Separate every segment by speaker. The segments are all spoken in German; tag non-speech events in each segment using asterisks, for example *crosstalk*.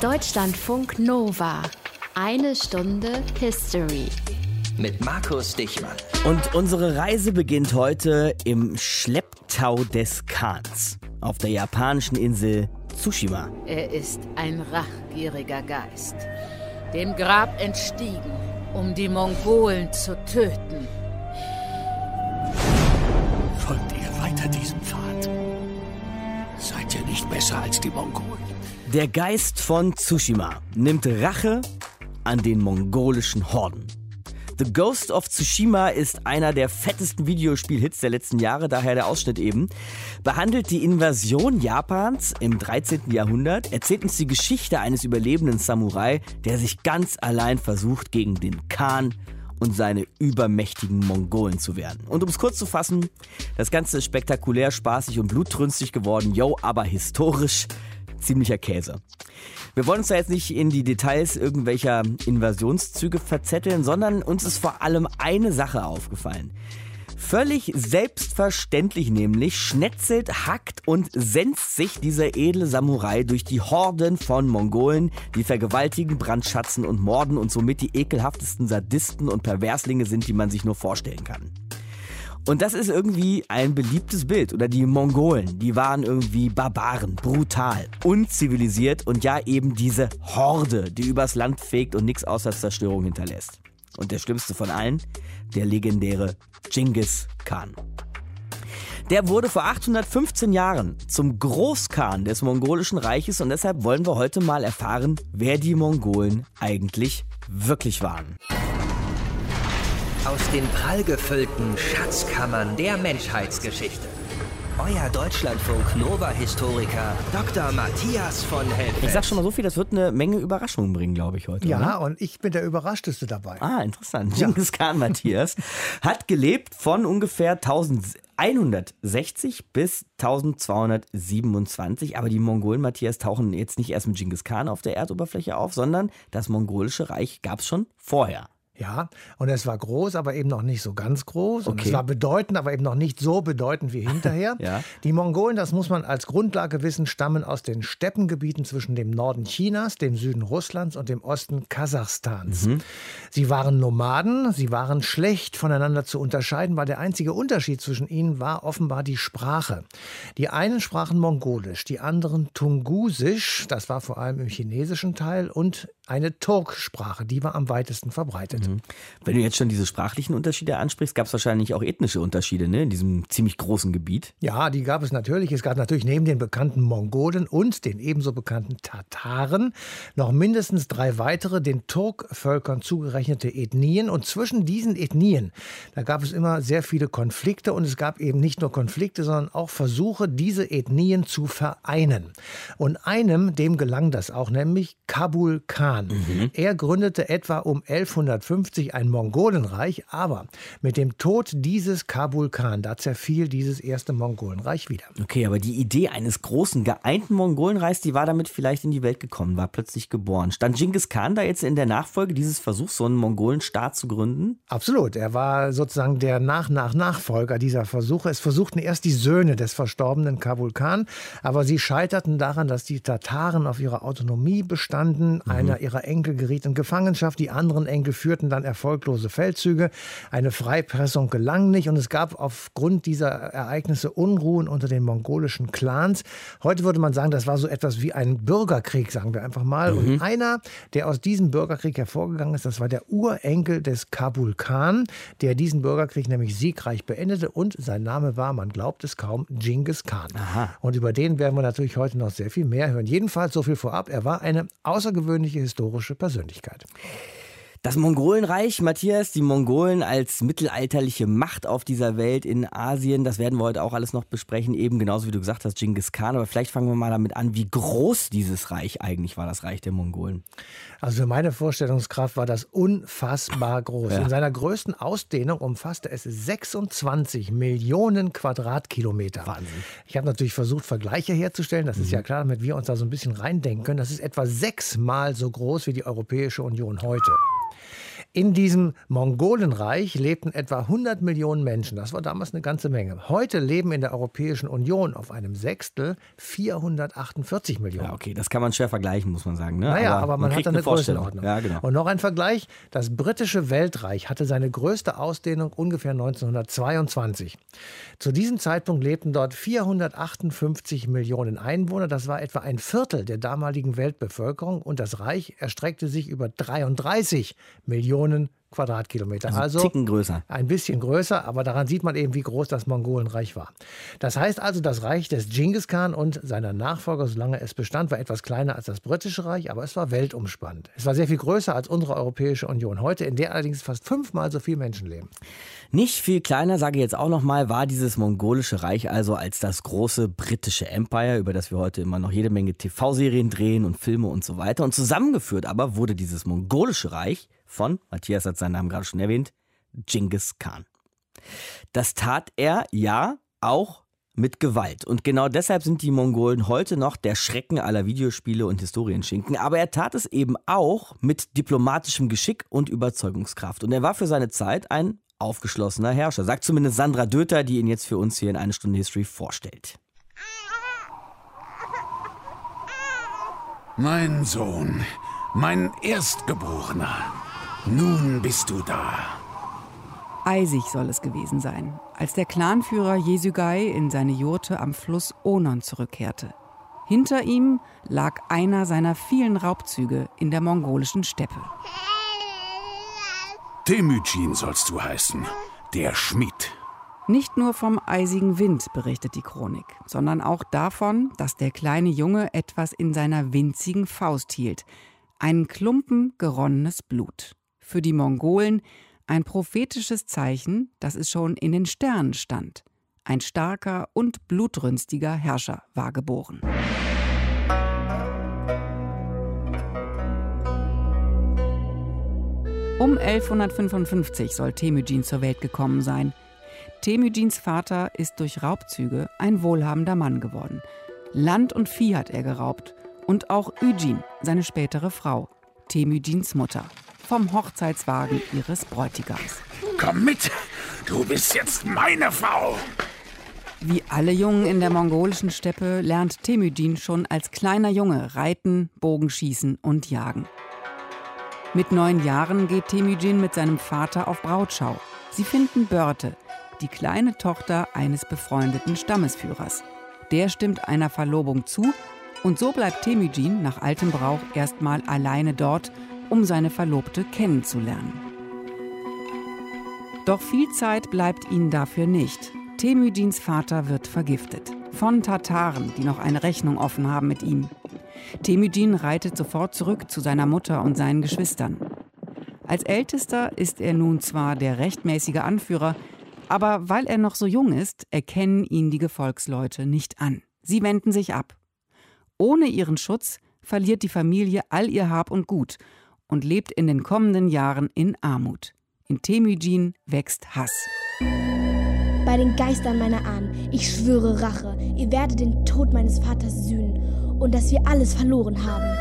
Speaker 1: Deutschlandfunk Nova. Eine Stunde History.
Speaker 2: Mit Markus Dichmann.
Speaker 3: Und unsere Reise beginnt heute im Schlepptau des Khans auf der japanischen Insel Tsushima.
Speaker 4: Er ist ein rachgieriger Geist, dem Grab entstiegen, um die Mongolen zu töten.
Speaker 5: Folgt ihr weiter diesem Pfad? Seid ihr nicht besser als die Mongolen?
Speaker 3: Der Geist von Tsushima nimmt Rache an den mongolischen Horden. The Ghost of Tsushima ist einer der fettesten Videospielhits der letzten Jahre, daher der Ausschnitt eben. Behandelt die Invasion Japans im 13. Jahrhundert, erzählt uns die Geschichte eines überlebenden Samurai, der sich ganz allein versucht, gegen den Khan und seine übermächtigen Mongolen zu wehren. Und um es kurz zu fassen, das Ganze ist spektakulär, spaßig und blutrünstig geworden, yo, aber historisch ziemlicher Käse. Wir wollen uns da jetzt nicht in die Details irgendwelcher Invasionszüge verzetteln, sondern uns ist vor allem eine Sache aufgefallen. Völlig selbstverständlich nämlich schnetzelt, hackt und senzt sich dieser edle Samurai durch die Horden von Mongolen, die vergewaltigen, brandschatzen und morden und somit die ekelhaftesten Sadisten und Perverslinge sind, die man sich nur vorstellen kann. Und das ist irgendwie ein beliebtes Bild. Oder die Mongolen, die waren irgendwie Barbaren, brutal, unzivilisiert und ja eben diese Horde, die übers Land fegt und nichts außer Zerstörung hinterlässt. Und der schlimmste von allen, der legendäre Genghis Khan. Der wurde vor 815 Jahren zum Großkhan des mongolischen Reiches und deshalb wollen wir heute mal erfahren, wer die Mongolen eigentlich wirklich waren.
Speaker 2: Aus den prallgefüllten Schatzkammern der Menschheitsgeschichte. Euer Deutschlandfunk Nova-Historiker Dr. Matthias von Helfeld.
Speaker 3: Ich sag schon mal so viel, das wird eine Menge Überraschungen bringen, glaube ich, heute.
Speaker 6: Ja,
Speaker 3: oder?
Speaker 6: und ich bin der Überraschteste dabei.
Speaker 3: Ah, interessant. Genghis Khan Matthias *laughs* hat gelebt von ungefähr 1160 bis 1227. Aber die Mongolen Matthias tauchen jetzt nicht erst mit Genghis Khan auf der Erdoberfläche auf, sondern das mongolische Reich gab es schon vorher.
Speaker 6: Ja, und es war groß, aber eben noch nicht so ganz groß. Und
Speaker 3: Okay.
Speaker 6: es war bedeutend, aber eben noch nicht so bedeutend wie hinterher. *laughs*
Speaker 3: Ja.
Speaker 6: Die Mongolen, das muss man als Grundlage wissen, stammen aus den Steppengebieten zwischen dem Norden Chinas, dem Süden Russlands und dem Osten Kasachstans.
Speaker 3: Mhm.
Speaker 6: Sie waren Nomaden, sie waren schlecht voneinander zu unterscheiden, weil der einzige Unterschied zwischen ihnen war offenbar die Sprache. Die einen sprachen Mongolisch, die anderen Tungusisch, das war vor allem im chinesischen Teil, und eine Turksprache, die war am weitesten verbreitet.
Speaker 3: Wenn du jetzt schon diese sprachlichen Unterschiede ansprichst, gab es wahrscheinlich auch ethnische Unterschiede ne, in diesem ziemlich großen Gebiet.
Speaker 6: Ja, die gab es natürlich. Es gab natürlich neben den bekannten Mongolen und den ebenso bekannten Tataren noch mindestens drei weitere den Turkvölkern zugerechnete Ethnien. Und zwischen diesen Ethnien, da gab es immer sehr viele Konflikte und es gab eben nicht nur Konflikte, sondern auch Versuche, diese Ethnien zu vereinen. Und einem, dem gelang das auch, nämlich Kabul Khan. Er gründete etwa um 1150 ein Mongolenreich, aber mit dem Tod dieses Kabul Khan, da zerfiel dieses erste Mongolenreich wieder.
Speaker 3: Okay, aber die Idee eines großen geeinten Mongolenreichs, die war damit vielleicht in die Welt gekommen, war plötzlich geboren. Stand Genghis Khan da jetzt in der Nachfolge dieses Versuchs, so einen Mongolenstaat zu gründen?
Speaker 6: Absolut. Er war sozusagen der Nach-Nach-Nachfolger dieser Versuche. Es versuchten erst die Söhne des verstorbenen Kabul Khan, aber sie scheiterten daran, dass die Tataren auf ihrer Autonomie bestanden. Einer ihrer Enkel geriet in Gefangenschaft, die anderen Enkel führten dann erfolglose Feldzüge. Eine Freipressung gelang nicht und es gab aufgrund dieser Ereignisse Unruhen unter den mongolischen Clans. Heute würde man sagen, das war so etwas wie ein Bürgerkrieg, sagen wir einfach mal. Und einer, der aus diesem Bürgerkrieg hervorgegangen ist, das war der Urenkel des Kabul Khan, der diesen Bürgerkrieg nämlich siegreich beendete und sein Name war, man glaubt es kaum, Genghis Khan. Und über den werden wir natürlich heute noch sehr viel mehr hören. Jedenfalls so viel vorab, er war eine außergewöhnliche historische Persönlichkeit.
Speaker 3: Das Mongolenreich, Matthias, die Mongolen als mittelalterliche Macht auf dieser Welt in Asien, das werden wir heute auch alles noch besprechen, eben genauso wie du gesagt hast, Genghis Khan. Aber vielleicht fangen wir mal damit an, wie groß dieses Reich eigentlich war, das Reich der Mongolen.
Speaker 6: Also für meine Vorstellungskraft war das unfassbar groß.
Speaker 3: Ja.
Speaker 6: In seiner größten Ausdehnung umfasste es 26 Millionen Quadratkilometer.
Speaker 3: Wahnsinn.
Speaker 6: Ich habe natürlich versucht, Vergleiche herzustellen. Das ist ja klar, damit wir uns da so ein bisschen reindenken können. Das ist etwa sechsmal so groß wie die Europäische Union heute. In diesem Mongolenreich lebten etwa 100 Millionen Menschen. Das war damals eine ganze Menge. Heute leben in der Europäischen Union auf einem Sechstel 448 Millionen.
Speaker 3: Ja, okay, das kann man schwer vergleichen, muss man sagen. Ne?
Speaker 6: Naja, aber, aber man, man hat da eine, eine Größenordnung.
Speaker 3: Ja, genau.
Speaker 6: Und noch ein Vergleich. Das britische Weltreich hatte seine größte Ausdehnung ungefähr 1922. Zu diesem Zeitpunkt lebten dort 458 Millionen Einwohner. Das war etwa ein Viertel der damaligen Weltbevölkerung. Und das Reich erstreckte sich über 33 Millionen Millionen Quadratkilometer.
Speaker 3: Also, also größer.
Speaker 6: Ein bisschen größer, aber daran sieht man eben, wie groß das Mongolenreich war. Das heißt also, das Reich des Genghis Khan und seiner Nachfolger, solange es bestand, war etwas kleiner als das britische Reich, aber es war weltumspannend. Es war sehr viel größer als unsere Europäische Union heute, in der allerdings fast fünfmal so viele Menschen leben.
Speaker 3: Nicht viel kleiner, sage ich jetzt auch nochmal, war dieses mongolische Reich also als das große britische Empire, über das wir heute immer noch jede Menge TV-Serien drehen und Filme und so weiter. Und zusammengeführt aber wurde dieses mongolische Reich von, Matthias hat seinen Namen gerade schon erwähnt, Genghis Khan. Das tat er, ja, auch mit Gewalt. Und genau deshalb sind die Mongolen heute noch der Schrecken aller Videospiele und Historienschinken. Aber er tat es eben auch mit diplomatischem Geschick und Überzeugungskraft. Und er war für seine Zeit ein aufgeschlossener Herrscher, sagt zumindest Sandra Döter, die ihn jetzt für uns hier in eine Stunde History vorstellt.
Speaker 5: Mein Sohn, mein Erstgeborener. Nun bist du da.
Speaker 7: Eisig soll es gewesen sein, als der Clanführer Jesügai in seine Jurte am Fluss Onon zurückkehrte. Hinter ihm lag einer seiner vielen Raubzüge in der mongolischen Steppe.
Speaker 5: Temüjin sollst du heißen, der Schmied.
Speaker 7: Nicht nur vom eisigen Wind berichtet die Chronik, sondern auch davon, dass der kleine Junge etwas in seiner winzigen Faust hielt, einen Klumpen geronnenes Blut für die Mongolen ein prophetisches Zeichen, dass es schon in den Sternen stand. Ein starker und blutrünstiger Herrscher war geboren. Um 1155 soll Temüjin zur Welt gekommen sein. Temüjins Vater ist durch Raubzüge ein wohlhabender Mann geworden. Land und Vieh hat er geraubt und auch Ujin, seine spätere Frau, Temüjins Mutter vom Hochzeitswagen ihres Bräutigams.
Speaker 5: Komm mit, du bist jetzt meine Frau.
Speaker 7: Wie alle Jungen in der mongolischen Steppe lernt Temüjin schon als kleiner Junge reiten, Bogenschießen und jagen. Mit neun Jahren geht Temüjin mit seinem Vater auf Brautschau. Sie finden Börte, die kleine Tochter eines befreundeten Stammesführers. Der stimmt einer Verlobung zu und so bleibt Temüjin nach altem Brauch erstmal alleine dort um seine Verlobte kennenzulernen. Doch viel Zeit bleibt ihnen dafür nicht. Temüjins Vater wird vergiftet. Von Tataren, die noch eine Rechnung offen haben mit ihm. Temüjin reitet sofort zurück zu seiner Mutter und seinen Geschwistern. Als Ältester ist er nun zwar der rechtmäßige Anführer, aber weil er noch so jung ist, erkennen ihn die Gefolgsleute nicht an. Sie wenden sich ab. Ohne ihren Schutz verliert die Familie all ihr Hab und Gut und lebt in den kommenden Jahren in Armut. In Temüjin wächst Hass.
Speaker 8: Bei den Geistern meiner Ahnen, ich schwöre Rache, ihr werdet den Tod meines Vaters sühnen und dass wir alles verloren haben.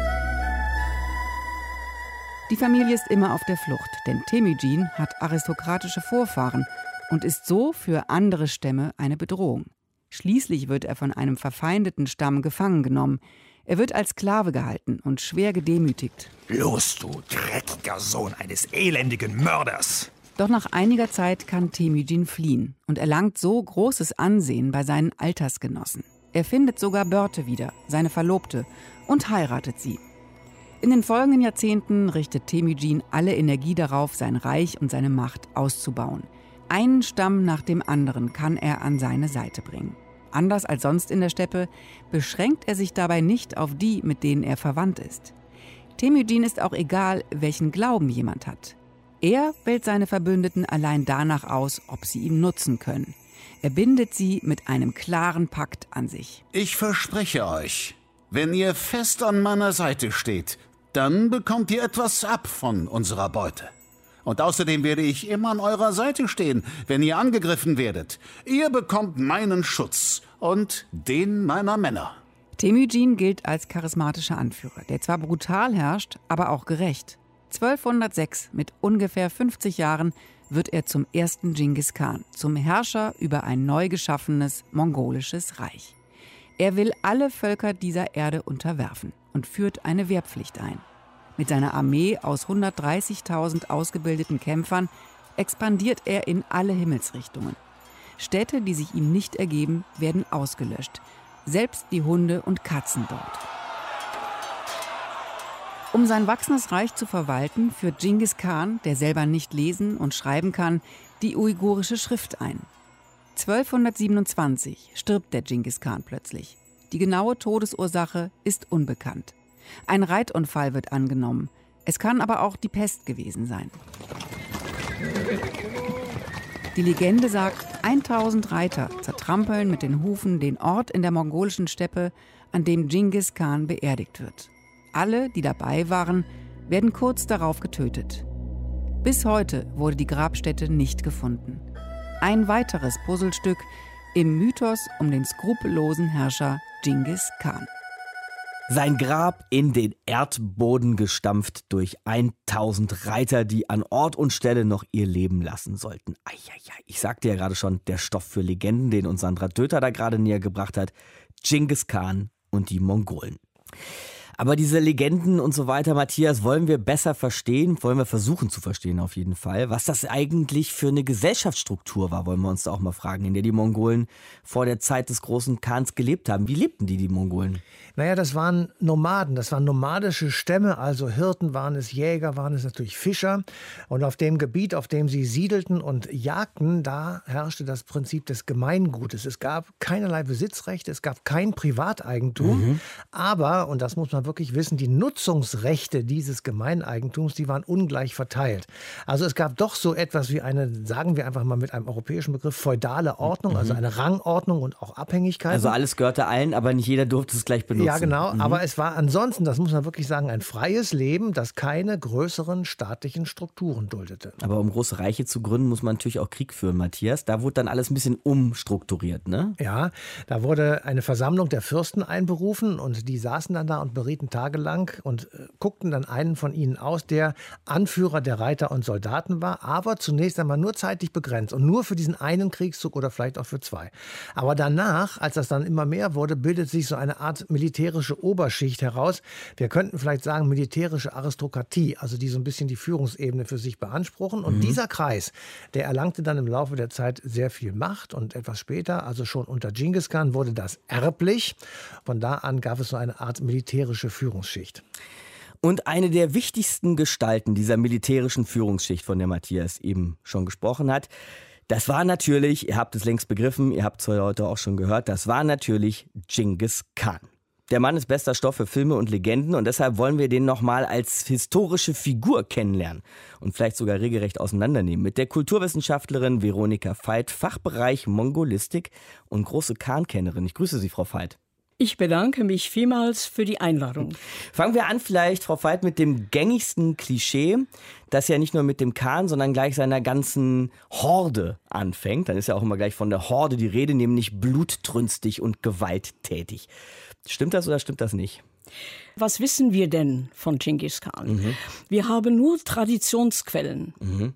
Speaker 7: Die Familie ist immer auf der Flucht, denn Temüjin hat aristokratische Vorfahren und ist so für andere Stämme eine Bedrohung. Schließlich wird er von einem verfeindeten Stamm gefangen genommen. Er wird als Sklave gehalten und schwer gedemütigt.
Speaker 5: Los, du dreckiger Sohn eines elendigen Mörders!
Speaker 7: Doch nach einiger Zeit kann Temüjin fliehen und erlangt so großes Ansehen bei seinen Altersgenossen. Er findet sogar Börte wieder, seine Verlobte, und heiratet sie. In den folgenden Jahrzehnten richtet Temüjin alle Energie darauf, sein Reich und seine Macht auszubauen. Einen Stamm nach dem anderen kann er an seine Seite bringen. Anders als sonst in der Steppe beschränkt er sich dabei nicht auf die, mit denen er verwandt ist. Temüjin ist auch egal, welchen Glauben jemand hat. Er wählt seine Verbündeten allein danach aus, ob sie ihm nutzen können. Er bindet sie mit einem klaren Pakt an sich.
Speaker 5: Ich verspreche euch, wenn ihr fest an meiner Seite steht, dann bekommt ihr etwas ab von unserer Beute. Und außerdem werde ich immer an eurer Seite stehen, wenn ihr angegriffen werdet. Ihr bekommt meinen Schutz und den meiner Männer.
Speaker 7: Temüjin gilt als charismatischer Anführer, der zwar brutal herrscht, aber auch gerecht. 1206, mit ungefähr 50 Jahren, wird er zum ersten Genghis Khan, zum Herrscher über ein neu geschaffenes mongolisches Reich. Er will alle Völker dieser Erde unterwerfen und führt eine Wehrpflicht ein. Mit seiner Armee aus 130.000 ausgebildeten Kämpfern expandiert er in alle Himmelsrichtungen. Städte, die sich ihm nicht ergeben, werden ausgelöscht. Selbst die Hunde und Katzen dort. Um sein wachsendes Reich zu verwalten, führt Genghis Khan, der selber nicht lesen und schreiben kann, die uigurische Schrift ein. 1227 stirbt der Genghis Khan plötzlich. Die genaue Todesursache ist unbekannt. Ein Reitunfall wird angenommen. Es kann aber auch die Pest gewesen sein. Die Legende sagt, 1000 Reiter zertrampeln mit den Hufen den Ort in der mongolischen Steppe, an dem Genghis Khan beerdigt wird. Alle, die dabei waren, werden kurz darauf getötet. Bis heute wurde die Grabstätte nicht gefunden. Ein weiteres Puzzlestück im Mythos um den skrupellosen Herrscher Genghis Khan.
Speaker 3: Sein Grab in den Erdboden gestampft durch 1000 Reiter, die an Ort und Stelle noch ihr Leben lassen sollten. Eieiei, ich sagte ja gerade schon, der Stoff für Legenden, den uns Sandra Döter da gerade näher gebracht hat. Genghis Khan und die Mongolen. Aber diese Legenden und so weiter, Matthias, wollen wir besser verstehen, wollen wir versuchen zu verstehen auf jeden Fall. Was das eigentlich für eine Gesellschaftsstruktur war, wollen wir uns da auch mal fragen, in der die Mongolen vor der Zeit des großen Khans gelebt haben. Wie lebten die, die Mongolen?
Speaker 6: Naja, das waren Nomaden, das waren nomadische Stämme, also Hirten waren es, Jäger waren es natürlich Fischer. Und auf dem Gebiet, auf dem sie siedelten und jagten, da herrschte das Prinzip des Gemeingutes. Es gab keinerlei Besitzrechte, es gab kein Privateigentum, mhm. aber, und das muss man wirklich wissen, die Nutzungsrechte dieses Gemeineigentums, die waren ungleich verteilt. Also es gab doch so etwas wie eine, sagen wir einfach mal mit einem europäischen Begriff, feudale Ordnung, also mhm. also eine Rangordnung und auch Abhängigkeit.
Speaker 3: Also alles gehörte allen, aber nicht jeder durfte es gleich benutzen.
Speaker 6: Ja, genau. Mhm. Aber es war ansonsten, das muss man wirklich sagen, ein freies Leben, das keine größeren staatlichen Strukturen duldete.
Speaker 3: Aber um große Reiche zu gründen, muss man natürlich auch Krieg führen, Matthias. Da wurde dann alles ein bisschen umstrukturiert, ne?
Speaker 6: Ja, da wurde eine Versammlung der Fürsten einberufen und die saßen dann da und berieten berieten tagelang und äh, guckten dann einen von ihnen aus, der Anführer der Reiter und Soldaten war, aber zunächst einmal nur zeitlich begrenzt und nur für diesen einen Kriegszug oder vielleicht auch für zwei. Aber danach, als das dann immer mehr wurde, bildet sich so eine Art militärische Oberschicht heraus. Wir könnten vielleicht sagen militärische Aristokratie, also die so ein bisschen die Führungsebene für sich beanspruchen. Und mhm. dieser Kreis, der erlangte dann im Laufe der Zeit sehr viel Macht und etwas später, also schon unter Genghis Khan, wurde das erblich. Von da an gab es so eine Art militärische militärische Führungsschicht.
Speaker 3: Und eine der wichtigsten Gestalten dieser militärischen Führungsschicht, von der Matthias eben schon gesprochen hat, das war natürlich, ihr habt es längst begriffen, ihr habt es heute auch schon gehört, das war natürlich Genghis Khan. Der Mann ist bester Stoff für Filme und Legenden und deshalb wollen wir den nochmal als historische Figur kennenlernen und vielleicht sogar regelrecht auseinandernehmen mit der Kulturwissenschaftlerin Veronika Veit, Fachbereich Mongolistik und große Khan-Kennerin. Ich grüße Sie, Frau Veit.
Speaker 9: Ich bedanke mich vielmals für die Einladung.
Speaker 3: Fangen wir an vielleicht, Frau Veit, mit dem gängigsten Klischee, das ja nicht nur mit dem Kahn, sondern gleich seiner ganzen Horde anfängt. Dann ist ja auch immer gleich von der Horde die Rede, nämlich bluttrünstig und gewalttätig. Stimmt das oder stimmt das nicht?
Speaker 9: Was wissen wir denn von Genghis Khan? Mhm. Wir haben nur Traditionsquellen. Mhm.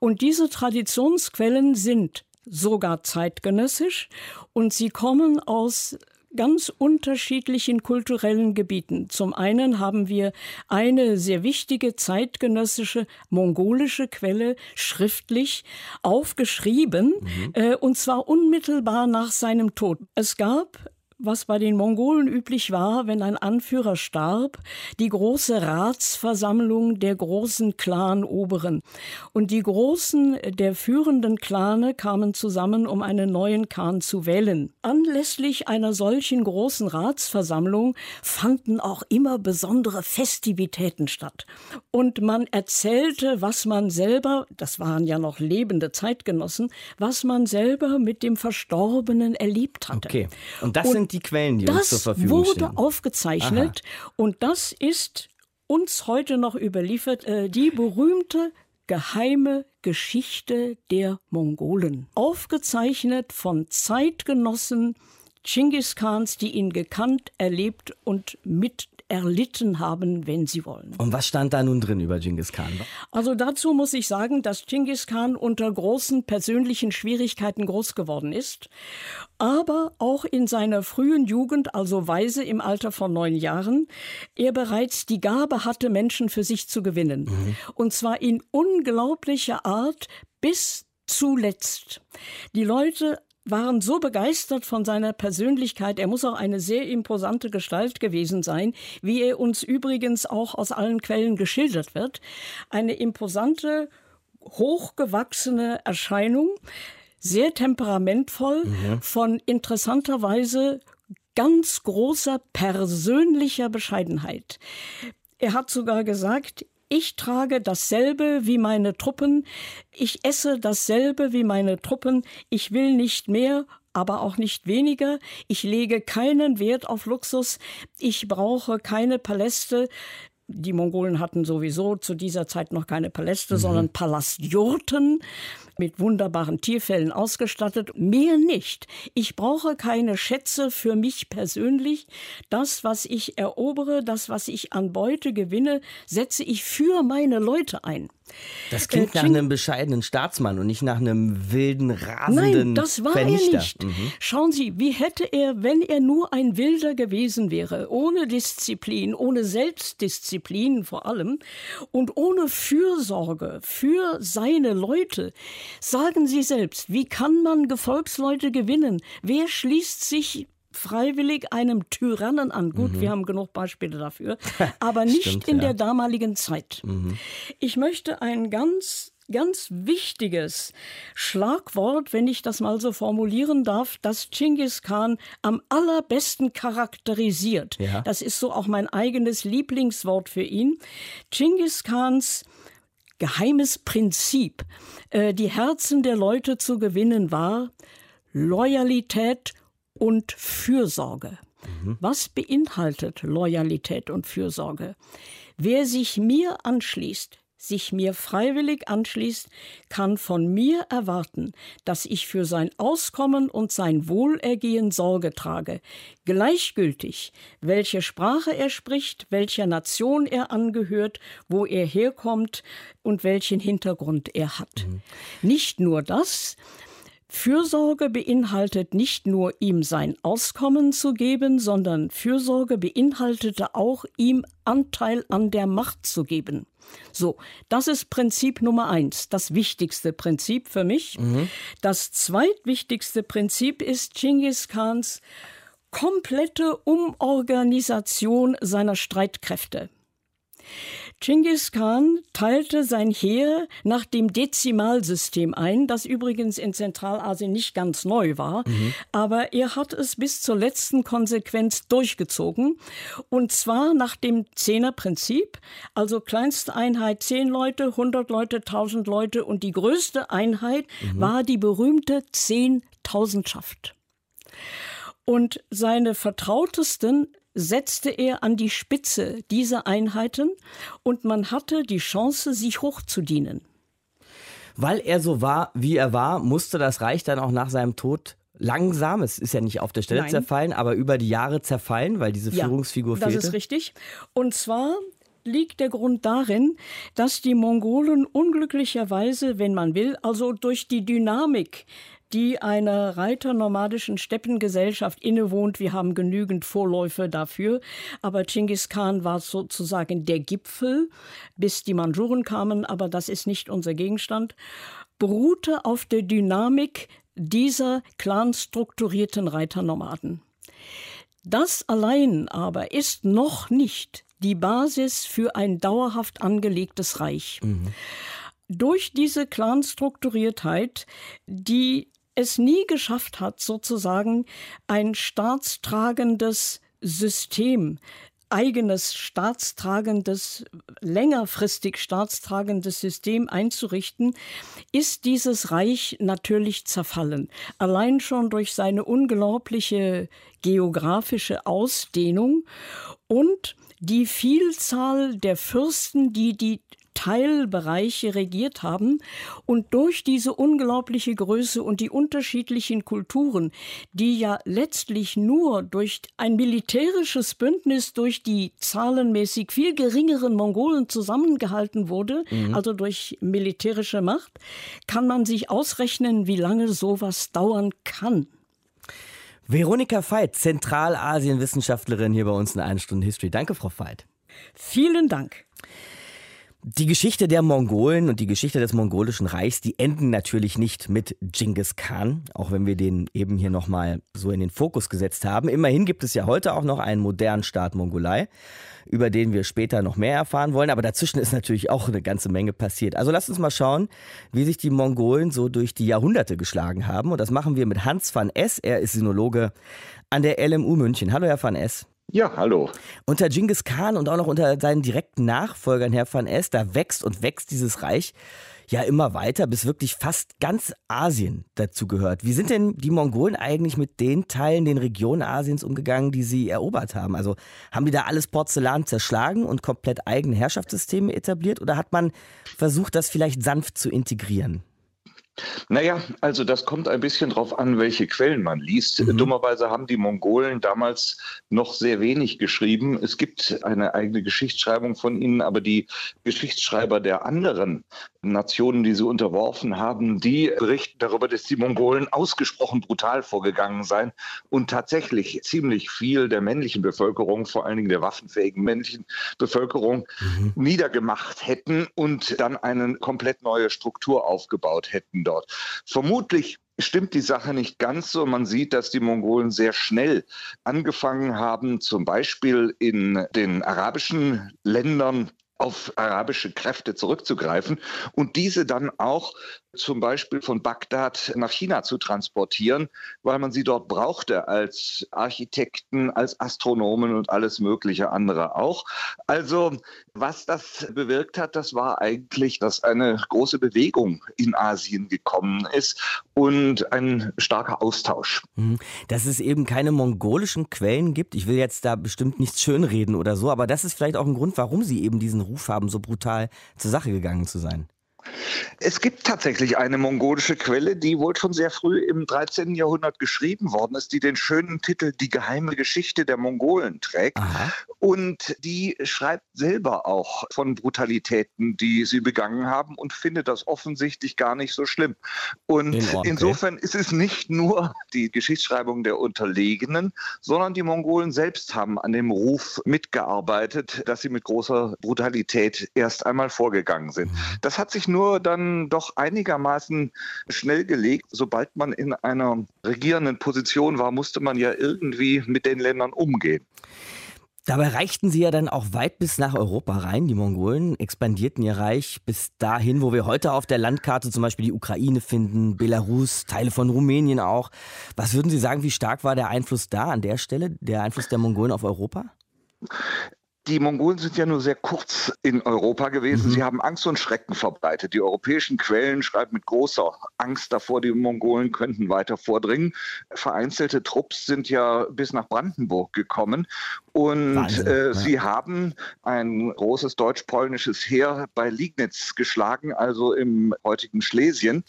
Speaker 9: Und diese Traditionsquellen sind sogar zeitgenössisch und sie kommen aus ganz unterschiedlichen kulturellen Gebieten. Zum einen haben wir eine sehr wichtige zeitgenössische mongolische Quelle schriftlich aufgeschrieben, mhm. äh, und zwar unmittelbar nach seinem Tod. Es gab was bei den Mongolen üblich war, wenn ein Anführer starb, die große Ratsversammlung der großen Clan-Oberen. Und die Großen der führenden Clane kamen zusammen, um einen neuen Khan zu wählen. Anlässlich einer solchen großen Ratsversammlung fanden auch immer besondere Festivitäten statt. Und man erzählte, was man selber, das waren ja noch lebende Zeitgenossen, was man selber mit dem Verstorbenen erlebt hatte.
Speaker 3: Okay. Und das und sind die Quellen, die uns zur Verfügung
Speaker 9: stehen. Das wurde aufgezeichnet Aha. und das ist uns heute noch überliefert, äh, die berühmte geheime Geschichte der Mongolen. Aufgezeichnet von Zeitgenossen Genghis Khans, die ihn gekannt, erlebt und miterlebt erlitten haben, wenn Sie wollen.
Speaker 3: Und was stand da nun drin über Genghis Khan?
Speaker 9: Also dazu muss ich sagen, dass Genghis Khan unter großen persönlichen Schwierigkeiten groß geworden ist, aber auch in seiner frühen Jugend, also weise im Alter von neun Jahren, er bereits die Gabe hatte, Menschen für sich zu gewinnen. Mhm. Und zwar in unglaublicher Art bis zuletzt. Die Leute waren so begeistert von seiner Persönlichkeit. Er muss auch eine sehr imposante Gestalt gewesen sein, wie er uns übrigens auch aus allen Quellen geschildert wird. Eine imposante, hochgewachsene Erscheinung, sehr temperamentvoll, mhm. von interessanterweise ganz großer persönlicher Bescheidenheit. Er hat sogar gesagt, ich trage dasselbe wie meine Truppen, ich esse dasselbe wie meine Truppen, ich will nicht mehr, aber auch nicht weniger, ich lege keinen Wert auf Luxus, ich brauche keine Paläste, die Mongolen hatten sowieso zu dieser Zeit noch keine Paläste, mhm. sondern Palastjurten mit wunderbaren Tierfällen ausgestattet. Mehr nicht. Ich brauche keine Schätze für mich persönlich. Das, was ich erobere, das, was ich an Beute gewinne, setze ich für meine Leute ein.
Speaker 3: Das klingt äh, nach einem bescheidenen Staatsmann und nicht nach einem wilden, rasenden
Speaker 9: Nein, das war
Speaker 3: Vernichter.
Speaker 9: er nicht. Mhm. Schauen Sie, wie hätte er, wenn er nur ein Wilder gewesen wäre, ohne Disziplin, ohne Selbstdisziplin vor allem und ohne Fürsorge für seine Leute, Sagen Sie selbst, wie kann man Gefolgsleute gewinnen? Wer schließt sich freiwillig einem Tyrannen an. Gut, mhm. wir haben genug Beispiele dafür, *laughs* aber nicht Stimmt, in ja. der damaligen Zeit. Mhm. Ich möchte ein ganz ganz wichtiges Schlagwort, wenn ich das mal so formulieren darf, das Genghis Khan am allerbesten charakterisiert. Ja. Das ist so auch mein eigenes Lieblingswort für ihn. Genghis Khans geheimes Prinzip, äh, die Herzen der Leute zu gewinnen, war Loyalität und Fürsorge. Mhm. Was beinhaltet Loyalität und Fürsorge? Wer sich mir anschließt, sich mir freiwillig anschließt, kann von mir erwarten, dass ich für sein Auskommen und sein Wohlergehen Sorge trage, gleichgültig, welche Sprache er spricht, welcher Nation er angehört, wo er herkommt und welchen Hintergrund er hat. Mhm. Nicht nur das, Fürsorge beinhaltet nicht nur ihm sein Auskommen zu geben, sondern Fürsorge beinhaltete auch ihm Anteil an der Macht zu geben. So, das ist Prinzip Nummer eins, das wichtigste Prinzip für mich. Mhm. Das zweitwichtigste Prinzip ist Genghis Khans komplette Umorganisation seiner Streitkräfte. Genghis Khan teilte sein Heer nach dem Dezimalsystem ein, das übrigens in Zentralasien nicht ganz neu war, mhm. aber er hat es bis zur letzten Konsequenz durchgezogen und zwar nach dem Zehnerprinzip, also kleinste Einheit 10 Leute, 100 Leute, 1000 Leute und die größte Einheit mhm. war die berühmte Zehntausendschaft. Und seine vertrautesten setzte er an die Spitze dieser Einheiten und man hatte die Chance, sich hochzudienen.
Speaker 3: Weil er so war, wie er war, musste das Reich dann auch nach seinem Tod langsam, es ist ja nicht auf der Stelle Nein. zerfallen, aber über die Jahre zerfallen, weil diese ja, Führungsfigur fehlte.
Speaker 9: Das ist richtig. Und zwar liegt der Grund darin, dass die Mongolen unglücklicherweise, wenn man will, also durch die Dynamik die einer reiternomadischen Steppengesellschaft innewohnt. Wir haben genügend Vorläufe dafür. Aber Genghis Khan war sozusagen der Gipfel, bis die Mandschuren kamen. Aber das ist nicht unser Gegenstand. Beruhte auf der Dynamik dieser clanstrukturierten Reiternomaden. Das allein aber ist noch nicht die Basis für ein dauerhaft angelegtes Reich. Mhm. Durch diese Clanstrukturiertheit, die es nie geschafft hat, sozusagen ein staatstragendes System, eigenes staatstragendes, längerfristig staatstragendes System einzurichten, ist dieses Reich natürlich zerfallen. Allein schon durch seine unglaubliche geografische Ausdehnung und die Vielzahl der Fürsten, die die Teilbereiche regiert haben. Und durch diese unglaubliche Größe und die unterschiedlichen Kulturen, die ja letztlich nur durch ein militärisches Bündnis durch die zahlenmäßig viel geringeren Mongolen zusammengehalten wurde, mhm. also durch militärische Macht, kann man sich ausrechnen, wie lange sowas dauern kann.
Speaker 3: Veronika Veit, Zentralasien-Wissenschaftlerin hier bei uns in 1 Stunde History. Danke, Frau Veit.
Speaker 9: Vielen Dank.
Speaker 3: Die Geschichte der Mongolen und die Geschichte des mongolischen Reichs, die enden natürlich nicht mit Genghis Khan, auch wenn wir den eben hier nochmal so in den Fokus gesetzt haben. Immerhin gibt es ja heute auch noch einen modernen Staat Mongolei, über den wir später noch mehr erfahren wollen. Aber dazwischen ist natürlich auch eine ganze Menge passiert. Also lasst uns mal schauen, wie sich die Mongolen so durch die Jahrhunderte geschlagen haben. Und das machen wir mit Hans van S. Er ist Sinologe an der LMU München. Hallo, Herr van S.
Speaker 10: Ja, hallo.
Speaker 3: Unter Genghis Khan und auch noch unter seinen direkten Nachfolgern, Herr van Es, da wächst und wächst dieses Reich ja immer weiter, bis wirklich fast ganz Asien dazu gehört. Wie sind denn die Mongolen eigentlich mit den Teilen, den Regionen Asiens umgegangen, die sie erobert haben? Also haben die da alles Porzellan zerschlagen und komplett eigene Herrschaftssysteme etabliert oder hat man versucht, das vielleicht sanft zu integrieren?
Speaker 10: Naja, also das kommt ein bisschen darauf an, welche Quellen man liest. Mhm. Dummerweise haben die Mongolen damals noch sehr wenig geschrieben. Es gibt eine eigene Geschichtsschreibung von ihnen, aber die Geschichtsschreiber der anderen Nationen, die sie unterworfen haben, die berichten darüber, dass die Mongolen ausgesprochen brutal vorgegangen seien und tatsächlich ziemlich viel der männlichen Bevölkerung, vor allen Dingen der waffenfähigen männlichen Bevölkerung, mhm. niedergemacht hätten und dann eine komplett neue Struktur aufgebaut hätten dort. Vermutlich stimmt die Sache nicht ganz so. Man sieht, dass die Mongolen sehr schnell angefangen haben, zum Beispiel in den arabischen Ländern auf arabische Kräfte zurückzugreifen und diese dann auch zum Beispiel von Bagdad nach China zu transportieren, weil man sie dort brauchte als Architekten, als Astronomen und alles mögliche andere auch. Also was das bewirkt hat, das war eigentlich, dass eine große Bewegung in Asien gekommen ist und ein starker Austausch.
Speaker 3: Mhm. Dass es eben keine mongolischen Quellen gibt, ich will jetzt da bestimmt nichts schönreden oder so, aber das ist vielleicht auch ein Grund, warum sie eben diesen Ruf haben, so brutal zur Sache gegangen zu sein.
Speaker 10: Es gibt tatsächlich eine mongolische Quelle, die wohl schon sehr früh im 13. Jahrhundert geschrieben worden ist, die den schönen Titel Die geheime Geschichte der Mongolen trägt. Aha. Und die schreibt selber auch von Brutalitäten, die sie begangen haben und findet das offensichtlich gar nicht so schlimm. Und In insofern ist es nicht nur die Geschichtsschreibung der Unterlegenen, sondern die Mongolen selbst haben an dem Ruf mitgearbeitet, dass sie mit großer Brutalität erst einmal vorgegangen sind. Mhm. Das hat sich nur dann doch einigermaßen schnell gelegt. Sobald man in einer regierenden Position war, musste man ja irgendwie mit den Ländern umgehen.
Speaker 3: Dabei reichten sie ja dann auch weit bis nach Europa rein. Die Mongolen expandierten ihr Reich bis dahin, wo wir heute auf der Landkarte zum Beispiel die Ukraine finden, Belarus, Teile von Rumänien auch. Was würden Sie sagen, wie stark war der Einfluss da an der Stelle, der Einfluss der Mongolen auf Europa?
Speaker 10: Die Mongolen sind ja nur sehr kurz in Europa gewesen. Mhm. Sie haben Angst und Schrecken verbreitet. Die europäischen Quellen schreiben mit großer Angst davor, die Mongolen könnten weiter vordringen. Vereinzelte Trupps sind ja bis nach Brandenburg gekommen und Wahnsinn, äh, ja. sie haben ein großes deutsch-polnisches Heer bei Liegnitz geschlagen, also im heutigen Schlesien.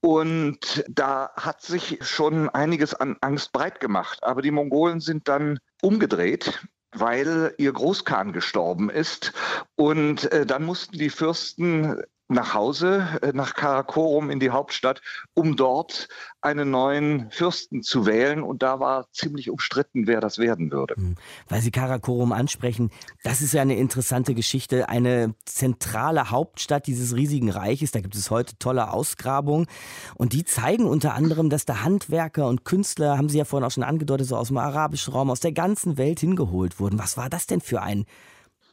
Speaker 10: Und da hat sich schon einiges an Angst breit gemacht. Aber die Mongolen sind dann umgedreht weil ihr Großkhan gestorben ist. Und äh, dann mussten die Fürsten nach Hause, äh, nach Karakorum in die Hauptstadt, um dort einen neuen Fürsten zu wählen. Und da war ziemlich umstritten, wer das werden würde. Hm.
Speaker 3: Weil Sie Karakorum ansprechen, das ist ja eine interessante Geschichte. Eine zentrale Hauptstadt dieses riesigen Reiches. Da gibt es heute tolle Ausgrabungen. Und die zeigen unter anderem, dass da Handwerker und Künstler, haben Sie ja vorhin auch schon angedeutet, so aus dem arabischen Raum, aus der ganzen Welt hingeholt wurden. Was war das denn für ein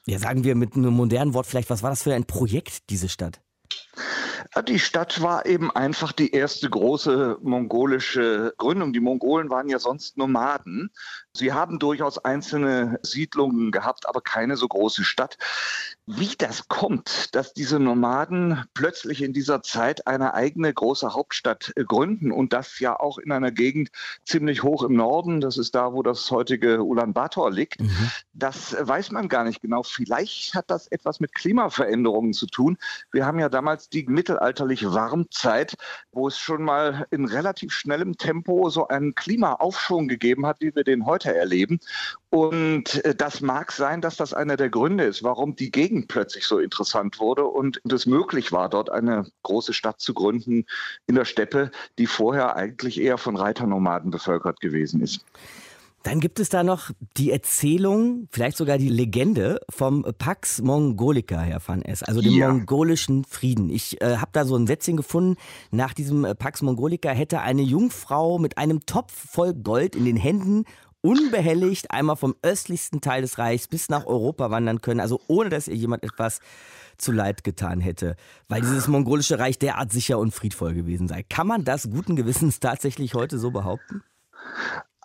Speaker 3: ja, sagen wir mit einem modernen Wort vielleicht, was war das für ein Projekt, diese Stadt?
Speaker 10: Die Stadt war eben einfach die erste große mongolische Gründung. Die Mongolen waren ja sonst Nomaden. Sie haben durchaus einzelne Siedlungen gehabt, aber keine so große Stadt. Wie das kommt, dass diese Nomaden plötzlich in dieser Zeit eine eigene große Hauptstadt äh, gründen und das ja auch in einer Gegend ziemlich hoch im Norden, das ist da, wo das heutige Ulaanbaatar liegt, mhm. das weiß man gar nicht genau. Vielleicht hat das etwas mit Klimaveränderungen zu tun. Wir haben ja damals die mittelalterliche Warmzeit, wo es schon mal in relativ schnellem Tempo so einen Klimaaufschwung gegeben hat, wie wir den heute erleben. Und äh, das mag sein, dass das einer der Gründe ist, warum die Gegend plötzlich so interessant wurde und es möglich war, dort eine große Stadt zu gründen in der Steppe, die vorher eigentlich eher von Reiternomaden bevölkert gewesen ist.
Speaker 3: Dann gibt es da noch die Erzählung, vielleicht sogar die Legende vom Pax Mongolica, Herr van Es, also dem ja. mongolischen Frieden. Ich äh, habe da so ein Sätzchen gefunden, nach diesem Pax Mongolica hätte eine Jungfrau mit einem Topf voll Gold in den Händen unbehelligt einmal vom östlichsten Teil des Reichs bis nach Europa wandern können, also ohne dass ihr jemand etwas zu leid getan hätte, weil dieses mongolische Reich derart sicher und friedvoll gewesen sei. Kann man das guten Gewissens tatsächlich heute so behaupten?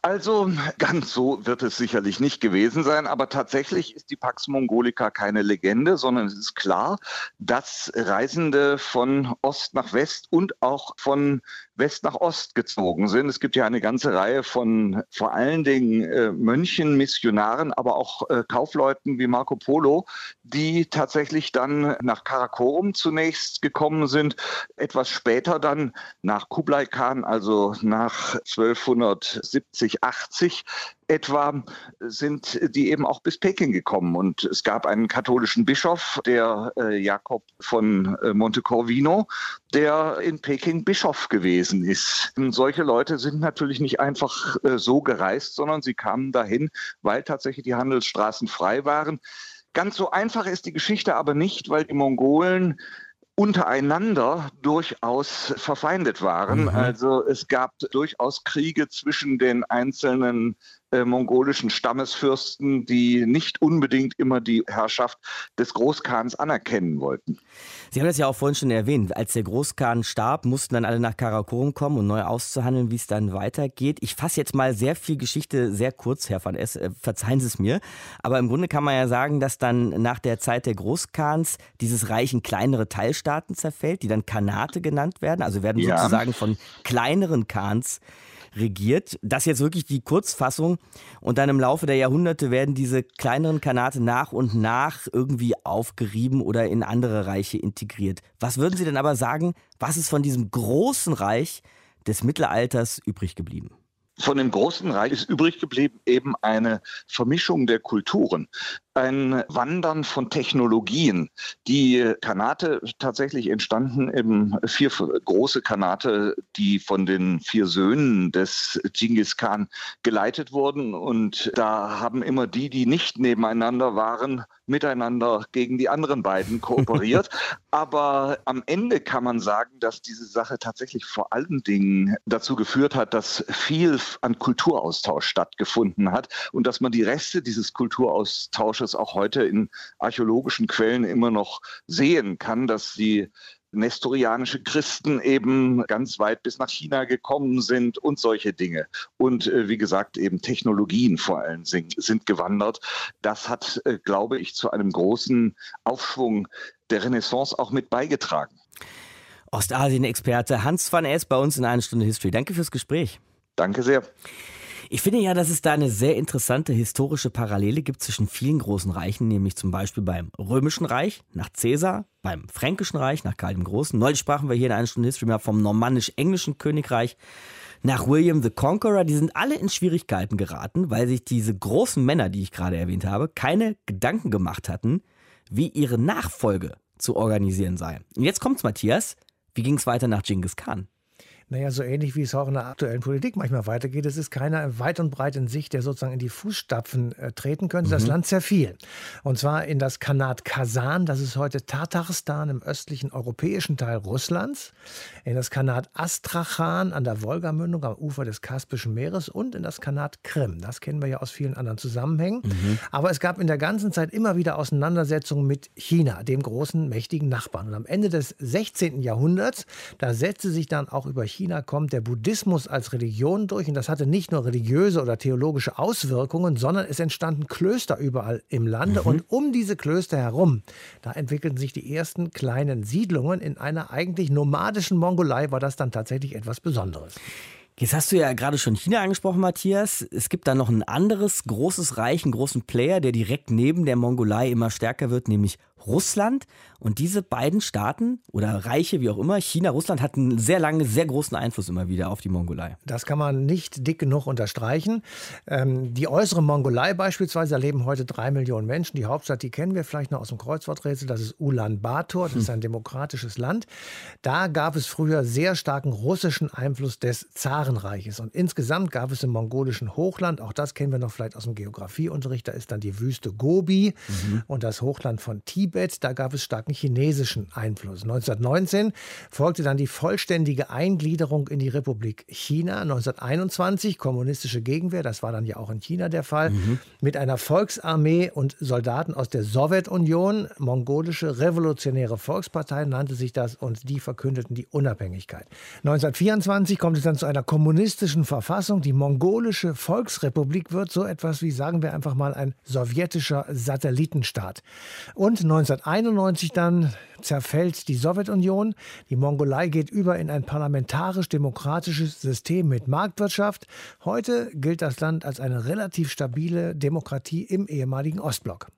Speaker 10: Also ganz so wird es sicherlich nicht gewesen sein, aber tatsächlich ist die Pax Mongolica keine Legende, sondern es ist klar, dass Reisende von Ost nach West und auch von West nach Ost gezogen sind. Es gibt ja eine ganze Reihe von vor allen Dingen äh, Mönchen, Missionaren, aber auch äh, Kaufleuten wie Marco Polo, die tatsächlich dann nach Karakorum zunächst gekommen sind, etwas später dann nach Kublai Khan, also nach 1270, 80 etwa sind die eben auch bis Peking gekommen. Und es gab einen katholischen Bischof, der äh, Jakob von äh, Montecorvino, der in Peking Bischof gewesen ist. Und solche Leute sind natürlich nicht einfach äh, so gereist, sondern sie kamen dahin, weil tatsächlich die Handelsstraßen frei waren. Ganz so einfach ist die Geschichte aber nicht, weil die Mongolen untereinander durchaus verfeindet waren. Mhm. Also es gab durchaus Kriege zwischen den einzelnen äh, mongolischen Stammesfürsten, die nicht unbedingt immer die Herrschaft des Großkhans anerkennen wollten.
Speaker 3: Sie haben das ja auch vorhin schon erwähnt. Als der Großkhan starb, mussten dann alle nach Karakorum kommen, um neu auszuhandeln, wie es dann weitergeht. Ich fasse jetzt mal sehr viel Geschichte sehr kurz, Herr van Es, äh, verzeihen Sie es mir. Aber im Grunde kann man ja sagen, dass dann nach der Zeit der Großkhans dieses Reich in kleinere Teilstaaten zerfällt, die dann Kanate genannt werden, also werden ja. sozusagen von kleineren Khans regiert. Das ist jetzt wirklich die Kurzfassung. Und dann im Laufe der Jahrhunderte werden diese kleineren Kanate nach und nach irgendwie aufgerieben oder in andere Reiche integriert. Was würden Sie denn aber sagen, was ist von diesem großen Reich des Mittelalters übrig geblieben?
Speaker 10: Von dem großen Reich ist übrig geblieben eben eine Vermischung der Kulturen ein Wandern von Technologien. Die Kanate tatsächlich entstanden eben vier große Kanate, die von den vier Söhnen des Genghis Khan geleitet wurden. Und da haben immer die, die nicht nebeneinander waren, miteinander gegen die anderen beiden *laughs* kooperiert. Aber am Ende kann man sagen, dass diese Sache tatsächlich vor allen Dingen dazu geführt hat, dass viel an Kulturaustausch stattgefunden hat und dass man die Reste dieses Kulturaustausches es auch heute in archäologischen Quellen immer noch sehen kann, dass die nestorianische Christen eben ganz weit bis nach China gekommen sind und solche Dinge. Und äh, wie gesagt, eben Technologien vor allem sind, sind gewandert. Das hat, äh, glaube ich, zu einem großen Aufschwung der Renaissance auch mit beigetragen.
Speaker 3: Ostasien-Experte Hans van Es bei uns in einer Stunde History. Danke fürs Gespräch.
Speaker 10: Danke sehr.
Speaker 3: Ich finde ja, dass es da eine sehr interessante historische Parallele gibt zwischen vielen großen Reichen, nämlich zum Beispiel beim Römischen Reich nach Caesar, beim Fränkischen Reich nach Karl dem Großen. Neulich sprachen wir hier in einer Stunde History mal vom normannisch-englischen Königreich nach William the Conqueror. Die sind alle in Schwierigkeiten geraten, weil sich diese großen Männer, die ich gerade erwähnt habe, keine Gedanken gemacht hatten, wie ihre Nachfolge zu organisieren sei. Und jetzt kommt's, Matthias. Wie ging es weiter nach Genghis Khan?
Speaker 6: Naja, so ähnlich wie es auch in der aktuellen Politik manchmal weitergeht. Es ist keiner weit und breit in Sicht, der sozusagen in die Fußstapfen äh, treten könnte. Mhm. Das Land zerfiel. Und zwar in das Khanat Kasan, das ist heute Tatarstan im östlichen europäischen Teil Russlands, in das Khanat Astrachan an der Wolgamündung am Ufer des Kaspischen Meeres und in das Khanat Krim. Das kennen wir ja aus vielen anderen Zusammenhängen. Mhm. Aber es gab in der ganzen Zeit immer wieder Auseinandersetzungen mit China, dem großen, mächtigen Nachbarn. Und am Ende des 16. Jahrhunderts, da setzte sich dann auch über China China kommt der Buddhismus als Religion durch und das hatte nicht nur religiöse oder theologische Auswirkungen, sondern es entstanden Klöster überall im Lande mhm. und um diese Klöster herum, da entwickelten sich die ersten kleinen Siedlungen. In einer eigentlich nomadischen Mongolei war das dann tatsächlich etwas Besonderes.
Speaker 3: Jetzt hast du ja gerade schon China angesprochen, Matthias. Es gibt da noch ein anderes großes Reich, einen großen Player, der direkt neben der Mongolei immer stärker wird, nämlich Russland. Und diese beiden Staaten oder Reiche, wie auch immer, China, Russland, hatten sehr lange, sehr großen Einfluss immer wieder auf die Mongolei.
Speaker 6: Das kann man nicht dick genug unterstreichen. Ähm, die äußere Mongolei beispielsweise, da leben heute drei Millionen Menschen. Die Hauptstadt, die kennen wir vielleicht noch aus dem Kreuzworträtsel, das ist Ulaanbaatar, das ist ein demokratisches Land. Da gab es früher sehr starken russischen Einfluss des Zarenreiches. Und insgesamt gab es im mongolischen Hochland, auch das kennen wir noch vielleicht aus dem Geografieunterricht, da ist dann die Wüste Gobi mhm. und das Hochland von Tibet, da gab es starken chinesischen Einfluss. 1919 folgte dann die vollständige Eingliederung in die Republik China. 1921 kommunistische Gegenwehr, das war dann ja auch in China der Fall, mhm. mit einer Volksarmee und Soldaten aus der Sowjetunion. Mongolische Revolutionäre Volkspartei nannte sich das und die verkündeten die Unabhängigkeit. 1924 kommt es dann zu einer kommunistischen Verfassung. Die mongolische Volksrepublik wird so etwas wie, sagen wir einfach mal, ein sowjetischer Satellitenstaat. Und 1991 dann zerfällt die Sowjetunion. Die Mongolei geht über in ein parlamentarisch-demokratisches System mit Marktwirtschaft. Heute gilt das Land als eine relativ stabile Demokratie im ehemaligen Ostblock.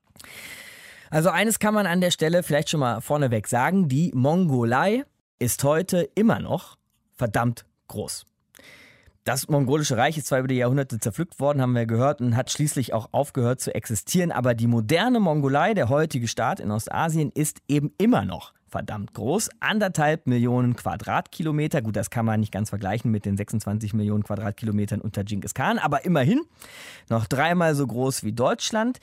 Speaker 3: Also eines kann man an der Stelle vielleicht schon mal vorneweg sagen, die Mongolei ist heute immer noch verdammt groß. Das mongolische Reich ist zwar über die Jahrhunderte zerpflückt worden, haben wir gehört, und hat schließlich auch aufgehört zu existieren. Aber die moderne Mongolei, der heutige Staat in Ostasien, ist eben immer noch verdammt groß. Anderthalb Millionen Quadratkilometer. Gut, das kann man nicht ganz vergleichen mit den 26 Millionen Quadratkilometern unter Genghis Khan, aber immerhin noch dreimal so groß wie Deutschland.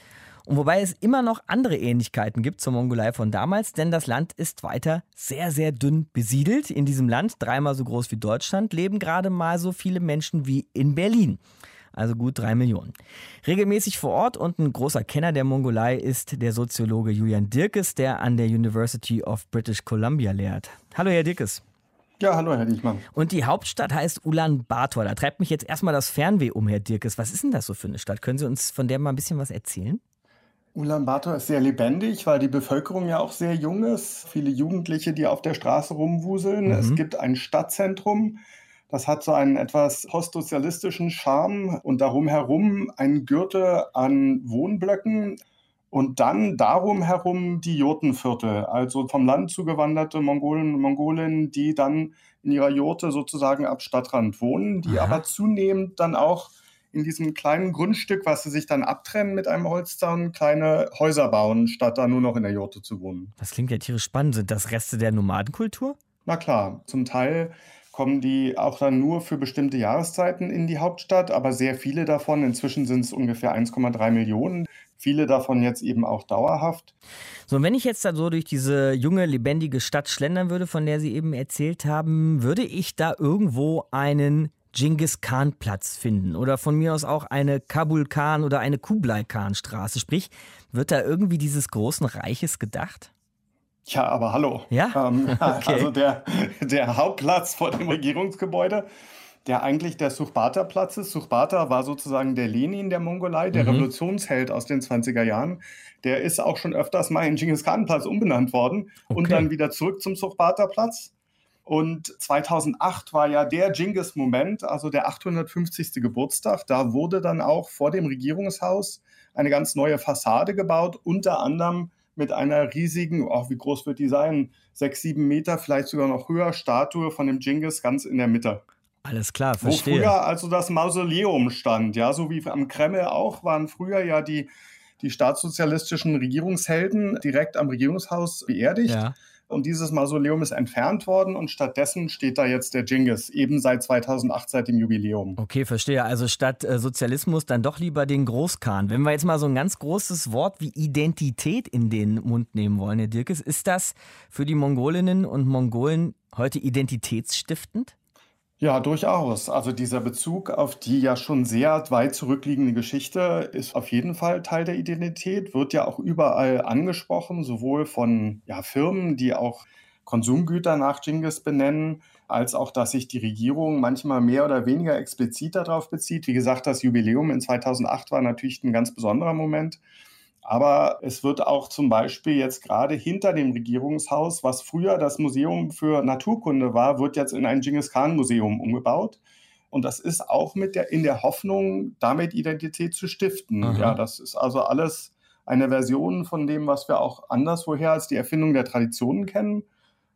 Speaker 3: Und wobei es immer noch andere Ähnlichkeiten gibt zur Mongolei von damals, denn das Land ist weiter sehr, sehr dünn besiedelt. In diesem Land, dreimal so groß wie Deutschland, leben gerade mal so viele Menschen wie in Berlin also gut drei Millionen. Regelmäßig vor Ort und ein großer Kenner der Mongolei ist der Soziologe Julian Dirkes, der an der University of British Columbia lehrt. Hallo, Herr Dirkes.
Speaker 11: Ja, hallo, Herr Diechmann.
Speaker 3: Und die Hauptstadt heißt Ulaanbaatar. Da treibt mich jetzt erstmal das Fernweh um, Herr Dirkes. Was ist denn das so für eine Stadt? Können Sie uns von der mal ein bisschen was erzählen?
Speaker 11: Ulaanbaatar ist sehr lebendig, weil die Bevölkerung ja auch sehr jung ist. Viele Jugendliche, die auf der Straße rumwuseln. Mhm. Es gibt ein Stadtzentrum. Das hat so einen etwas postsozialistischen Charme und darum herum ein Gürtel an Wohnblöcken und dann darum herum die Jurtenviertel, also vom Land zugewanderte Mongolen und Mongolinnen, die dann in ihrer Jurte sozusagen ab Stadtrand wohnen, die Aha. aber zunehmend dann auch in diesem kleinen Grundstück, was sie sich dann abtrennen mit einem Holzzaun, kleine Häuser bauen, statt da nur noch in der Jurte zu wohnen.
Speaker 3: Das klingt ja tierisch spannend. Sind das Reste der Nomadenkultur?
Speaker 11: Na klar, zum Teil kommen die auch dann nur für bestimmte Jahreszeiten in die Hauptstadt, aber sehr viele davon, inzwischen sind es ungefähr 1,3 Millionen, viele davon jetzt eben auch dauerhaft.
Speaker 3: So, und wenn ich jetzt da so durch diese junge, lebendige Stadt schlendern würde, von der Sie eben erzählt haben, würde ich da irgendwo einen Genghis Khan Platz finden oder von mir aus auch eine Kabul Khan oder eine Kublai Khan Straße. Sprich, wird da irgendwie dieses großen Reiches gedacht?
Speaker 11: Ja, aber hallo.
Speaker 3: Ja? *laughs*
Speaker 11: Ähm, *laughs* okay. Also der, der Hauptplatz vor dem Regierungsgebäude, der eigentlich der Suchbata-Platz ist. Suchbata war sozusagen der Lenin der Mongolei, der mhm. Revolutionsheld aus den 20er Jahren. Der ist auch schon öfters mal in Genghis Khan-Platz umbenannt worden okay. und dann wieder zurück zum Suchbata-Platz. Und 2008 war ja der Genghis-Moment, also der 850. Geburtstag. Da wurde dann auch vor dem Regierungshaus eine ganz neue Fassade gebaut, unter anderem mit einer riesigen, oh, wie groß wird die sein? Sechs, sieben Meter, vielleicht sogar noch höher, Statue von dem Genghis ganz in der Mitte.
Speaker 3: Alles klar, verstehe.
Speaker 11: Wo früher also das Mausoleum stand, ja, so wie am Kreml auch, waren früher ja die, die staatssozialistischen Regierungshelden direkt am Regierungshaus beerdigt. Ja. Und dieses Mausoleum ist entfernt worden und stattdessen steht da jetzt der Genghis, eben seit 2008, seit dem Jubiläum.
Speaker 3: Okay, verstehe. Also statt äh, Sozialismus dann doch lieber den Großkhan. Wenn wir jetzt mal so ein ganz großes Wort wie Identität in den Mund nehmen wollen, Herr Dirkes, ist das für die Mongolinnen und Mongolen heute identitätsstiftend?
Speaker 11: Ja, durchaus. Also dieser Bezug auf die ja schon sehr weit zurückliegende Geschichte ist auf jeden Fall Teil der Identität, wird ja auch überall angesprochen, sowohl von ja, Firmen, die auch Konsumgüter nach Genghis benennen, als auch, dass sich die Regierung manchmal mehr oder weniger explizit darauf bezieht. Wie gesagt, das Jubiläum in 2008 war natürlich ein ganz besonderer Moment. Aber es wird auch zum Beispiel jetzt gerade hinter dem Regierungshaus, was früher das Museum für Naturkunde war, wird jetzt in ein Genghis Khan Museum umgebaut. Und das ist auch mit der, in der Hoffnung, damit Identität zu stiften. Aha. Ja, das ist also alles eine Version von dem, was wir auch anderswoher als die Erfindung der Traditionen kennen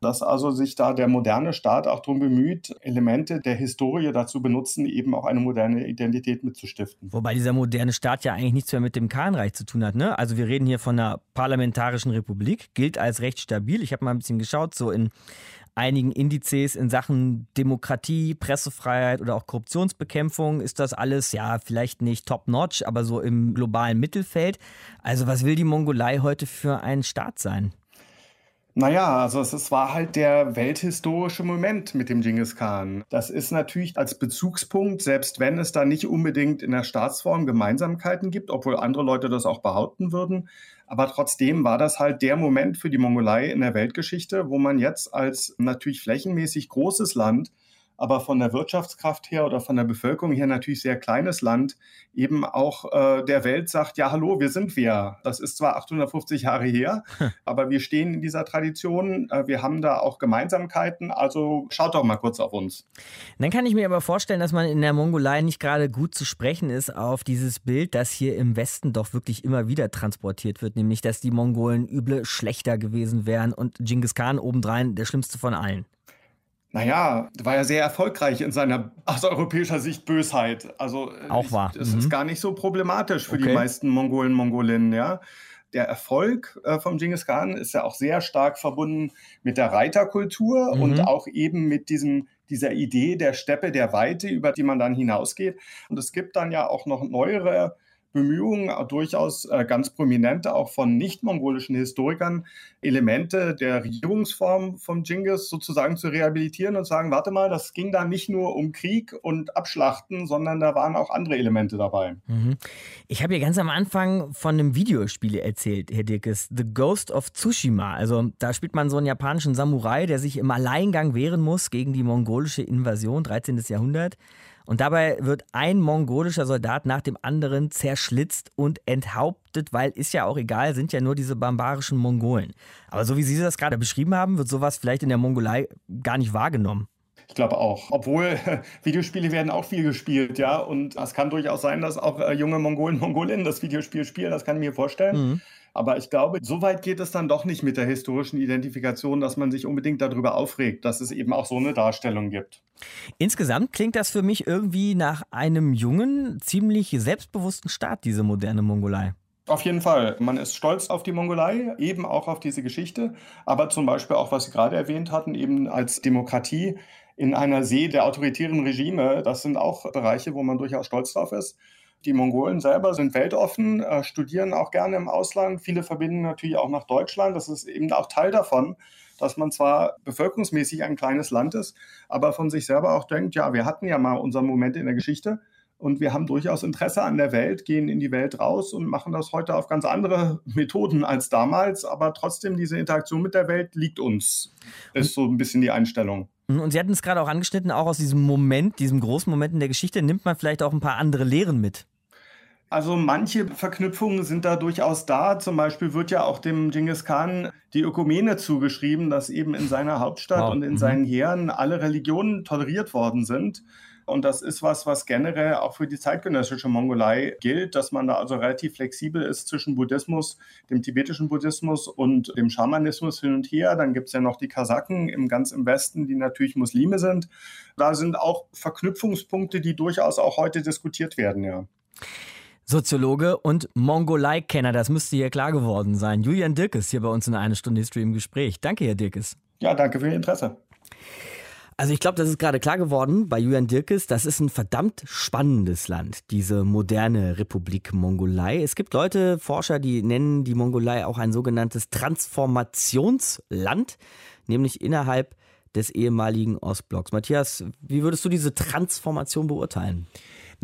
Speaker 11: dass also sich da der moderne Staat auch darum bemüht, Elemente der Historie dazu benutzen, eben auch eine moderne Identität mitzustiften.
Speaker 3: Wobei dieser moderne Staat ja eigentlich nichts mehr mit dem Khanreich zu tun hat. Ne? Also wir reden hier von einer parlamentarischen Republik, gilt als recht stabil. Ich habe mal ein bisschen geschaut, so in einigen Indizes in Sachen Demokratie, Pressefreiheit oder auch Korruptionsbekämpfung ist das alles ja vielleicht nicht top-notch, aber so im globalen Mittelfeld. Also was will die Mongolei heute für ein Staat sein?
Speaker 11: Naja, also es, es war halt der welthistorische Moment mit dem Genghis Khan. Das ist natürlich als Bezugspunkt, selbst wenn es da nicht unbedingt in der Staatsform Gemeinsamkeiten gibt, obwohl andere Leute das auch behaupten würden. Aber trotzdem war das halt der Moment für die Mongolei in der Weltgeschichte, wo man jetzt als natürlich flächenmäßig großes Land aber von der Wirtschaftskraft her oder von der Bevölkerung her natürlich sehr kleines Land eben auch äh, der Welt sagt, ja, hallo, wir sind wir. Das ist zwar 850 Jahre her, aber wir stehen in dieser Tradition, äh, wir haben da auch Gemeinsamkeiten, also schaut doch mal kurz auf uns.
Speaker 3: Dann kann ich mir aber vorstellen, dass man in der Mongolei nicht gerade gut zu sprechen ist auf dieses Bild, das hier im Westen doch wirklich immer wieder transportiert wird, nämlich dass die Mongolen üble schlechter gewesen wären und Genghis Khan obendrein der schlimmste von allen.
Speaker 11: Naja, war ja sehr erfolgreich in seiner aus europäischer Sicht Bösheit. Also
Speaker 3: äh, auch wahr.
Speaker 11: Es mhm. ist gar nicht so problematisch für okay. die meisten Mongolen, Mongolinnen, ja. Der Erfolg äh, vom Genghis Khan ist ja auch sehr stark verbunden mit der Reiterkultur mhm. und auch eben mit diesem, dieser Idee der Steppe, der Weite, über die man dann hinausgeht. Und es gibt dann ja auch noch neuere Bemühungen, durchaus äh, ganz prominente, auch von nicht-mongolischen Historikern, Elemente der Regierungsform von Genghis sozusagen zu rehabilitieren und sagen, warte mal, das ging da nicht nur um Krieg und Abschlachten, sondern da waren auch andere Elemente dabei.
Speaker 3: Mhm. Ich habe ja ganz am Anfang von einem Videospiel erzählt, Herr Dirkes, The Ghost of Tsushima. Also da spielt man so einen japanischen Samurai, der sich im Alleingang wehren muss gegen die mongolische Invasion, 13. Jahrhundert. Und dabei wird ein mongolischer Soldat nach dem anderen zerschlitzt und enthauptet, weil ist ja auch egal, sind ja nur diese barbarischen Mongolen. Aber so wie Sie das gerade beschrieben haben, wird sowas vielleicht in der Mongolei gar nicht wahrgenommen.
Speaker 11: Ich glaube auch. Obwohl *laughs* Videospiele werden auch viel gespielt, ja. Und es kann durchaus sein, dass auch äh, junge Mongolen, Mongolinnen das Videospiel spielen. Das kann ich mir vorstellen. Mhm. Aber ich glaube, so weit geht es dann doch nicht mit der historischen Identifikation, dass man sich unbedingt darüber aufregt, dass es eben auch so eine Darstellung gibt.
Speaker 3: Insgesamt klingt das für mich irgendwie nach einem jungen, ziemlich selbstbewussten Staat, diese moderne Mongolei.
Speaker 11: Auf jeden Fall. Man ist stolz auf die Mongolei, eben auch auf diese Geschichte, aber zum Beispiel auch, was Sie gerade erwähnt hatten, eben als Demokratie in einer See der autoritären Regime. Das sind auch Bereiche, wo man durchaus stolz drauf ist. Die Mongolen selber sind weltoffen, äh, studieren auch gerne im Ausland. Viele verbinden natürlich auch nach Deutschland. Das ist eben auch Teil davon, dass man zwar bevölkerungsmäßig ein kleines Land ist, aber von sich selber auch denkt, ja, wir hatten ja mal unseren Moment in der Geschichte und wir haben durchaus Interesse an der Welt, gehen in die Welt raus und machen das heute auf ganz andere *laughs* Methoden als damals. Aber trotzdem, diese Interaktion mit der Welt liegt uns. Ist so ein bisschen die Einstellung.
Speaker 3: Und Sie hatten es gerade auch angeschnitten, auch aus diesem Moment, diesem großen Moment in der Geschichte, nimmt man vielleicht auch ein paar andere Lehren mit.
Speaker 11: Also manche Verknüpfungen sind da durchaus da. Zum Beispiel wird ja auch dem Genghis Khan die Ökumene zugeschrieben, dass eben in seiner Hauptstadt wow. und in mhm. seinen Heeren alle Religionen toleriert worden sind. Und das ist was, was generell auch für die zeitgenössische Mongolei gilt, dass man da also relativ flexibel ist zwischen Buddhismus, dem tibetischen Buddhismus und dem Schamanismus hin und her. Dann gibt es ja noch die Kasaken im ganz im Westen, die natürlich Muslime sind. Da sind auch Verknüpfungspunkte, die durchaus auch heute diskutiert werden, ja.
Speaker 3: Soziologe und Mongolei-Kenner, das müsste hier klar geworden sein. Julian Dirkes hier bei uns in einer Stunde History im Gespräch. Danke, Herr Dirkes.
Speaker 11: Ja, danke für Ihr Interesse.
Speaker 3: Also ich glaube, das ist gerade klar geworden bei Julian Dirkes. Das ist ein verdammt spannendes Land, diese moderne Republik Mongolei. Es gibt Leute, Forscher, die nennen die Mongolei auch ein sogenanntes Transformationsland, nämlich innerhalb des ehemaligen Ostblocks. Matthias, wie würdest du diese Transformation beurteilen?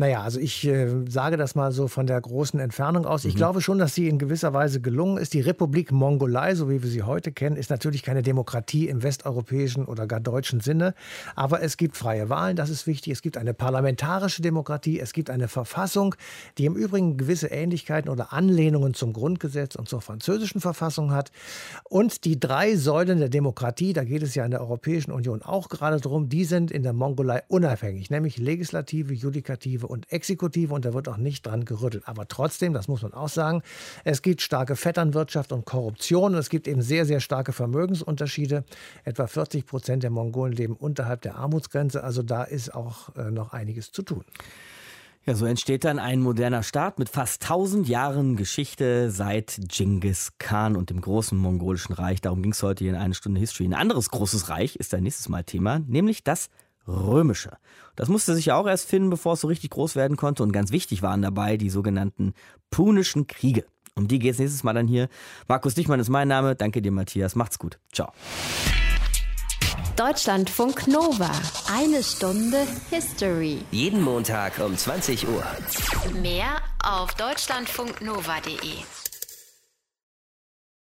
Speaker 6: Naja, also ich äh, sage das mal so von der großen Entfernung aus. Ich mhm. glaube schon, dass sie in gewisser Weise gelungen ist. Die Republik Mongolei, so wie wir sie heute kennen, ist natürlich keine Demokratie im westeuropäischen oder gar deutschen Sinne. Aber es gibt freie Wahlen, das ist wichtig. Es gibt eine parlamentarische Demokratie. Es gibt eine Verfassung, die im Übrigen gewisse Ähnlichkeiten oder Anlehnungen zum Grundgesetz und zur französischen Verfassung hat. Und die drei Säulen der Demokratie, da geht es ja in der Europäischen Union auch gerade drum, die sind in der Mongolei unabhängig, nämlich Legislative, Judikative und Exekutive und da wird auch nicht dran gerüttelt. Aber trotzdem, das muss man auch sagen, es gibt starke Vetternwirtschaft und Korruption und es gibt eben sehr, sehr starke Vermögensunterschiede. Etwa 40 Prozent der Mongolen leben unterhalb der Armutsgrenze, also da ist auch äh, noch einiges zu tun.
Speaker 3: Ja, so entsteht dann ein moderner Staat mit fast 1000 Jahren Geschichte seit Genghis Khan und dem großen mongolischen Reich. Darum ging es heute hier in eine Stunde History. Ein anderes großes Reich ist ein nächstes Mal Thema, nämlich das römische. Das musste sich ja auch erst finden, bevor es so richtig groß werden konnte. Und ganz wichtig waren dabei die sogenannten Punischen Kriege. Um die geht es nächstes Mal dann hier. Markus Dichmann ist mein Name. Danke dir, Matthias. Macht's gut. Ciao.
Speaker 1: Deutschlandfunk Nova. Eine Stunde History.
Speaker 2: Jeden Montag um 20 Uhr.
Speaker 1: Mehr auf deutschlandfunknova.de.